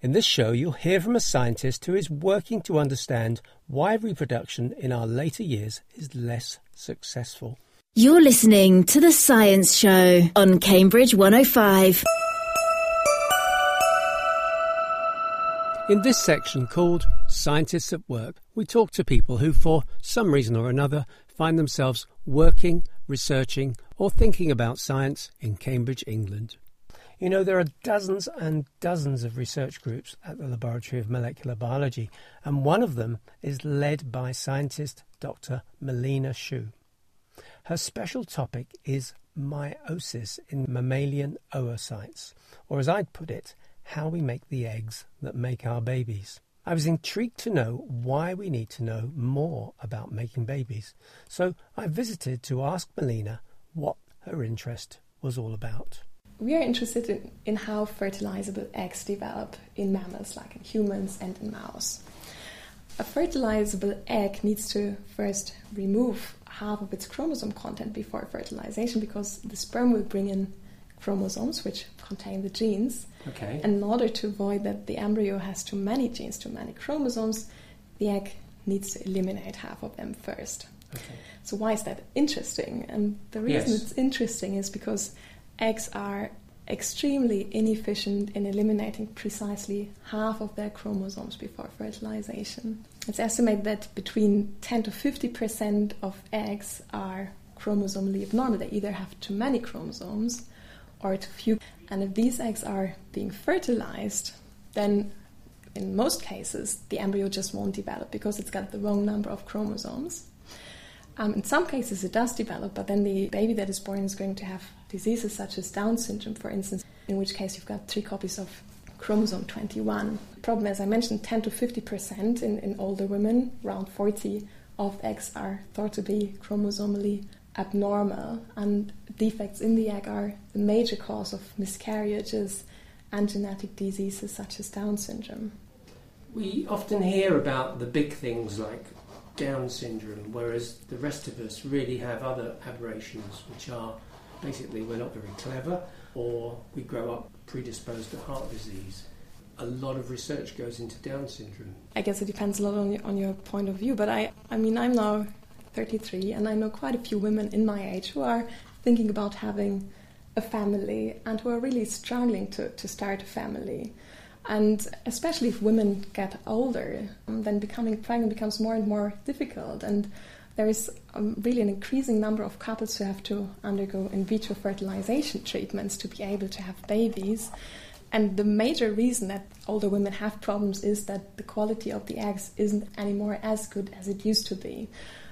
In this show, you'll hear from a scientist who is working to understand why reproduction in our later years is less successful. You're listening to The Science Show on Cambridge 105. In this section called Scientists at Work, we talk to people who, for some reason or another, find themselves working, researching, or thinking about science in Cambridge, England. You know, there are dozens and dozens of research groups at the Laboratory of Molecular Biology, and one of them is led by scientist Dr. Melina Schuh. Her special topic is meiosis in mammalian oocytes, or as I'd put it, how we make the eggs that make our babies. I was intrigued to know why we need to know more about making babies, so I visited to ask Melina what her interest was all about. We are interested in, in how fertilizable eggs develop in mammals, like in humans and in mouse. A fertilizable egg needs to first remove half of its chromosome content before fertilization because the sperm will bring in chromosomes which contain the genes. Okay. And in order to avoid that the embryo has too many genes, too many chromosomes, the egg needs to eliminate half of them first. Okay. So why is that interesting? And the reason Yes. it's interesting is because eggs are extremely inefficient in eliminating precisely half of their chromosomes before fertilization. It's estimated that between 10 to 50 percent of eggs are chromosomally abnormal. They either have too many chromosomes or too few. And if these eggs are being fertilized, then in most cases the embryo just won't develop because it's got the wrong number of chromosomes. Um, in some cases, it does develop, but then the baby that is born is going to have diseases such as Down syndrome, for instance, in which case you've got three copies of chromosome 21. Problem, as I mentioned, 10 to 50 percent in, in older women, around 40 of eggs are thought to be chromosomally abnormal, and defects in the egg are the major cause of miscarriages and genetic diseases such as Down syndrome. We often hear about the big things like Down syndrome, whereas the rest of us really have other aberrations, which are basically we're not very clever or we grow up predisposed to heart disease. A lot of research goes into Down syndrome. I guess it depends a lot on your, on your point of view, but I, I mean, I'm now 33 and I know quite a few women in my age who are thinking about having a family and who are really struggling to, to start a family. And especially if women get older, um, then becoming pregnant becomes more and more difficult. And there is um, really an increasing number of couples who have to undergo in vitro fertilization treatments to be able to have babies. And the major reason that older women have problems is that the quality of the eggs isn't anymore as good as it used to be.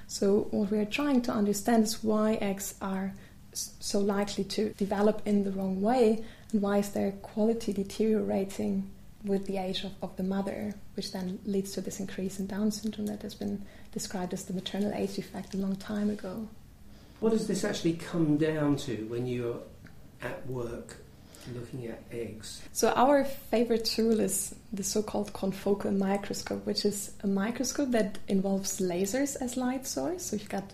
So, what we are trying to understand is why eggs are so likely to develop in the wrong way and why is their quality deteriorating with the age of, of the mother, which then leads to this increase in Down syndrome that has been described as the maternal age effect a long time ago. What does this actually come down to when you're at work looking at eggs? So our favorite tool is the so-called confocal microscope, which is a microscope that involves lasers as light source. So you've got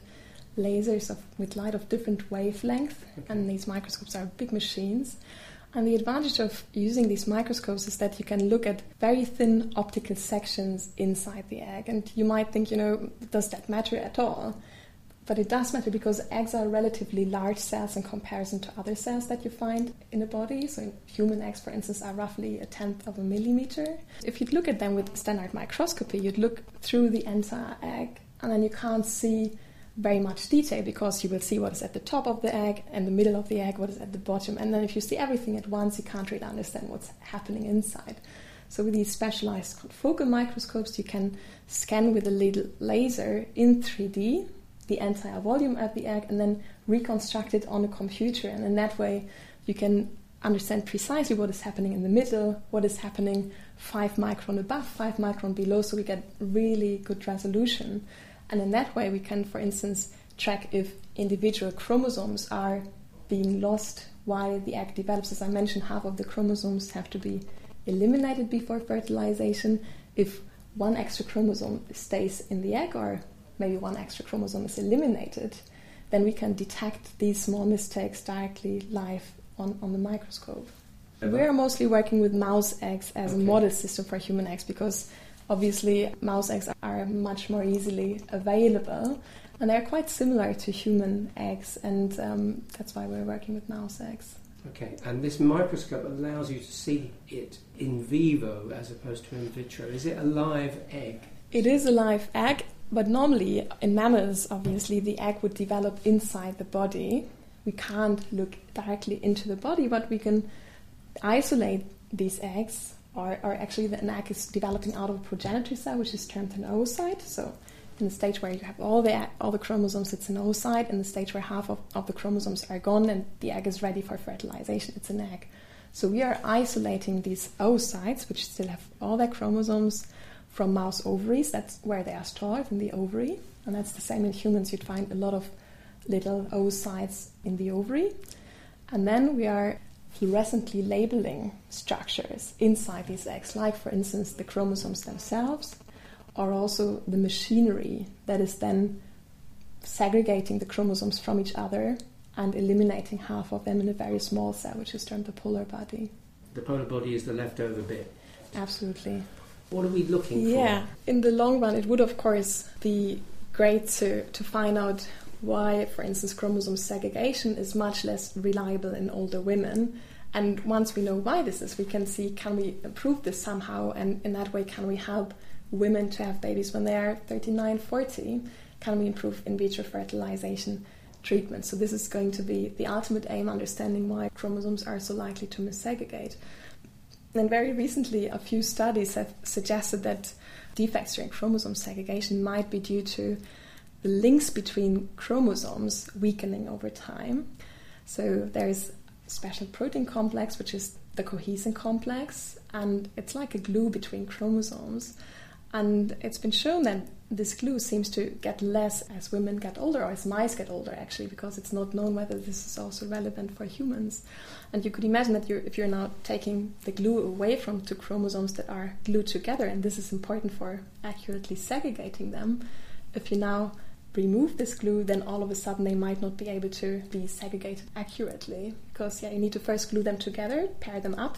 lasers of, with light of different wavelength, and these microscopes are big machines. And the advantage of using these microscopes is that you can look at very thin optical sections inside the egg. And you might think, you know, does that matter at all? But it does matter because eggs are relatively large cells in comparison to other cells that you find in a body. So, human eggs, for instance, are roughly a tenth of a millimeter. If you'd look at them with standard microscopy, you'd look through the entire egg, and then you can't see very much detail because you will see what is at the top of the egg and the middle of the egg, what is at the bottom. And then if you see everything at once, you can't really understand what's happening inside. So with these specialized confocal microscopes, you can scan with a little laser in 3D the entire volume of the egg and then reconstruct it on a computer. And in that way, you can understand precisely what is happening in the middle, what is happening five micron above, five micron below, so we get really good resolution. And in that way, we can, for instance, track if individual chromosomes are being lost while the egg develops. As I mentioned, half of the chromosomes have to be eliminated before fertilization. If one extra chromosome stays in the egg, or maybe one extra chromosome is eliminated, then we can detect these small mistakes directly live on, on the microscope. We're mostly working with mouse eggs as Okay. a model system for human eggs because obviously mouse eggs are much more easily available and they're quite similar to human eggs, and um, that's why we're working with mouse eggs. Okay, and this microscope allows you to see it in vivo as opposed to in vitro. Is it a live egg? It is a live egg, but normally in mammals, obviously, the egg would develop inside the body. We can't look directly into the body, but we can isolate these eggs, or, or actually, the, an egg is developing out of a progenitor cell, which is termed an oocyte. So, in the stage where you have all the all the chromosomes, it's an oocyte. In the stage where half of, of the chromosomes are gone and the egg is ready for fertilization, it's an egg. So we are isolating these oocytes, which still have all their chromosomes, from mouse ovaries. That's where they are stored in the ovary, and that's the same in humans. You'd find a lot of little oocytes in the ovary, and then we are fluorescently labeling structures inside these eggs, like for instance the chromosomes themselves, or also the machinery that is then segregating the chromosomes from each other and eliminating half of them in a very small cell, which is termed the polar body. The polar body is the leftover bit. Absolutely. What are we looking for? Yeah, in the long run, it would of course be great to, to find out why, for instance, chromosome segregation is much less reliable in older women. And once we know why this is, we can see can we improve this somehow, and in that way, can we help women to have babies when they are 39, 40? Can we improve in vitro fertilization treatment? So, this is going to be the ultimate aim understanding why chromosomes are so likely to missegregate. And very recently, a few studies have suggested that defects during chromosome segregation might be due to the links between chromosomes weakening over time. So there's a special protein complex, which is the cohesin complex, and it's like a glue between chromosomes. And it's been shown that this glue seems to get less as women get older, or as mice get older, actually, because it's not known whether this is also relevant for humans. And you could imagine that you're, if you're now taking the glue away from two chromosomes that are glued together, and this is important for accurately segregating them, if you now remove this glue, then all of a sudden they might not be able to be segregated accurately. Because, yeah, you need to first glue them together, pair them up,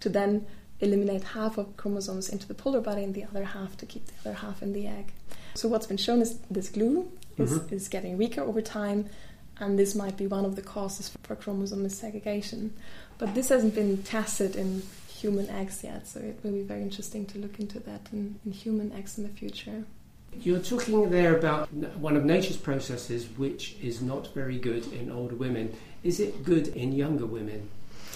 to then eliminate half of chromosomes into the polar body and the other half to keep the other half in the egg. So what's been shown is this glue is, Mhm. is getting weaker over time, and this might be one of the causes for chromosome missegregation. But this hasn't been tested in human eggs yet, so it will be very interesting to look into that in, in human eggs in the future. You're talking there about one of nature's processes which is not very good in older women. Is it good in younger women?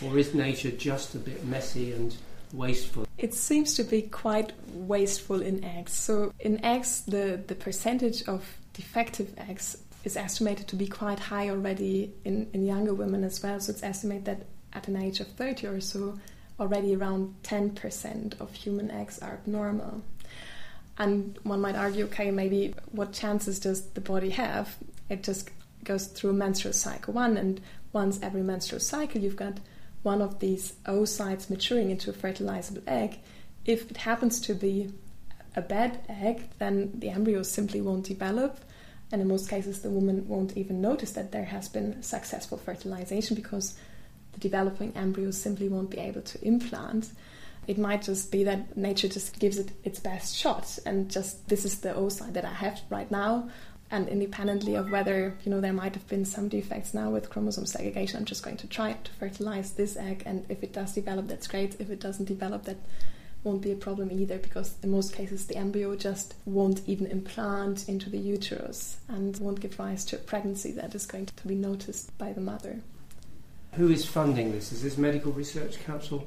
Or is nature just a bit messy and wasteful? It seems to be quite wasteful in eggs. So in eggs, the, the percentage of defective eggs is estimated to be quite high already in, in younger women as well. So it's estimated that at an age of 30 or so, already around 10% of human eggs are abnormal. And one might argue, okay, maybe what chances does the body have? It just goes through a menstrual cycle one, and once every menstrual cycle, you've got one of these oocytes maturing into a fertilizable egg. If it happens to be a bad egg, then the embryo simply won't develop, and in most cases, the woman won't even notice that there has been successful fertilization because the developing embryo simply won't be able to implant. It might just be that nature just gives it its best shot, and just this is the oocyte that I have right now. And independently of whether you know there might have been some defects now with chromosome segregation, I'm just going to try to fertilize this egg, and if it does develop, that's great. If it doesn't develop, that won't be a problem either, because in most cases the embryo just won't even implant into the uterus and won't give rise to a pregnancy that is going to be noticed by the mother. Who is funding this? Is this Medical Research Council?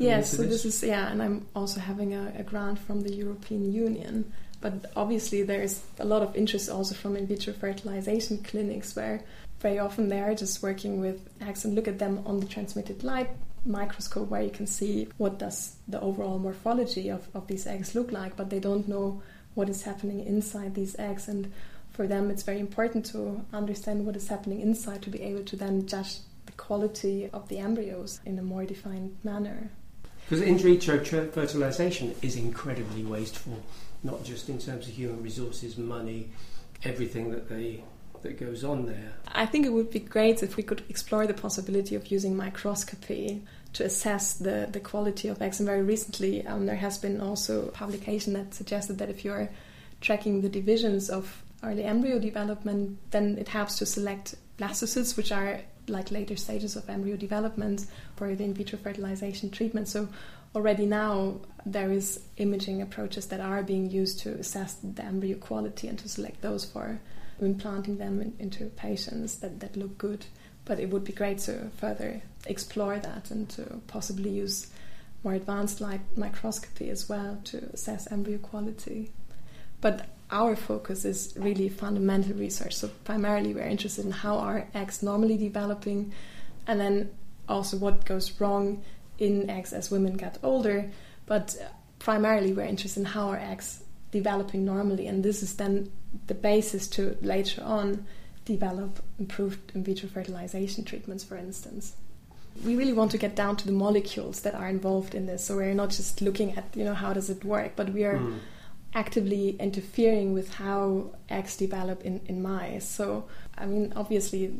Yes, so this is yeah, and I'm also having a, a grant from the European Union. But obviously, there's a lot of interest also from in vitro fertilization clinics, where very often they are just working with eggs and look at them on the transmitted light microscope, where you can see what does the overall morphology of, of these eggs look like, but they don't know what is happening inside these eggs. And for them, it's very important to understand what is happening inside to be able to then judge the quality of the embryos in a more defined manner. Because in vitro fertilization is incredibly wasteful, not just in terms of human resources, money, everything that they that goes on there. I think it would be great if we could explore the possibility of using microscopy to assess the, the quality of eggs. And very recently, um, there has been also publication that suggested that if you're tracking the divisions of early embryo development, then it helps to select blastocysts, which are like later stages of embryo development for the in vitro fertilization treatment. So already now there is imaging approaches that are being used to assess the embryo quality and to select those for implanting them in, into patients that, that look good. But it would be great to further explore that and to possibly use more advanced light microscopy as well to assess embryo quality. But our focus is really fundamental research. So primarily we're interested in how are eggs normally developing and then also what goes wrong in eggs as women get older. But primarily we're interested in how are eggs developing normally and this is then the basis to later on develop improved in vitro fertilization treatments for instance we really want to get down to the molecules that are involved in this so we're not just looking at you know how does it work but we are mm actively interfering with how eggs develop in, in mice. So, I mean, obviously,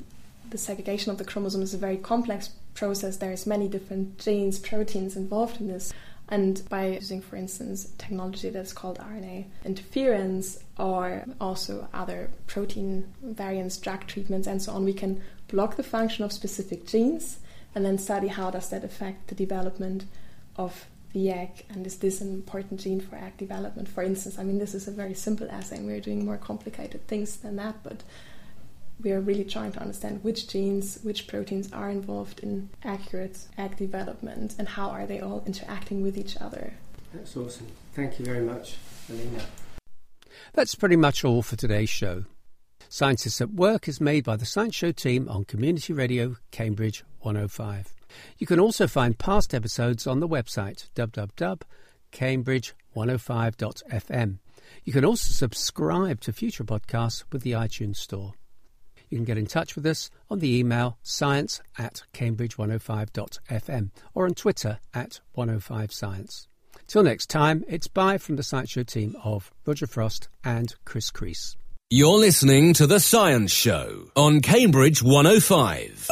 the segregation of the chromosome is a very complex process. There's many different genes, proteins involved in this. And by using, for instance, technology that's called RNA interference or also other protein variants, drug treatments, and so on, we can block the function of specific genes and then study how does that affect the development of the egg and is this an important gene for egg development? For instance i mean this is a very simple assay and we're doing more complicated things than that but we are really trying to understand which genes which proteins are involved in accurate egg development and how are they all interacting with each other. That's awesome. Thank you very much Melina. That's pretty much all for today's show. Scientists at work is made by the science show team on community radio cambridge 105 you can also find past episodes on the website www.cambridge105.fm. You can also subscribe to future podcasts with the iTunes Store. You can get in touch with us on the email science at cambridge105.fm or on Twitter at 105science. Till next time, it's bye from the Science Show team of Roger Frost and Chris Crease. You're listening to The Science Show on Cambridge 105.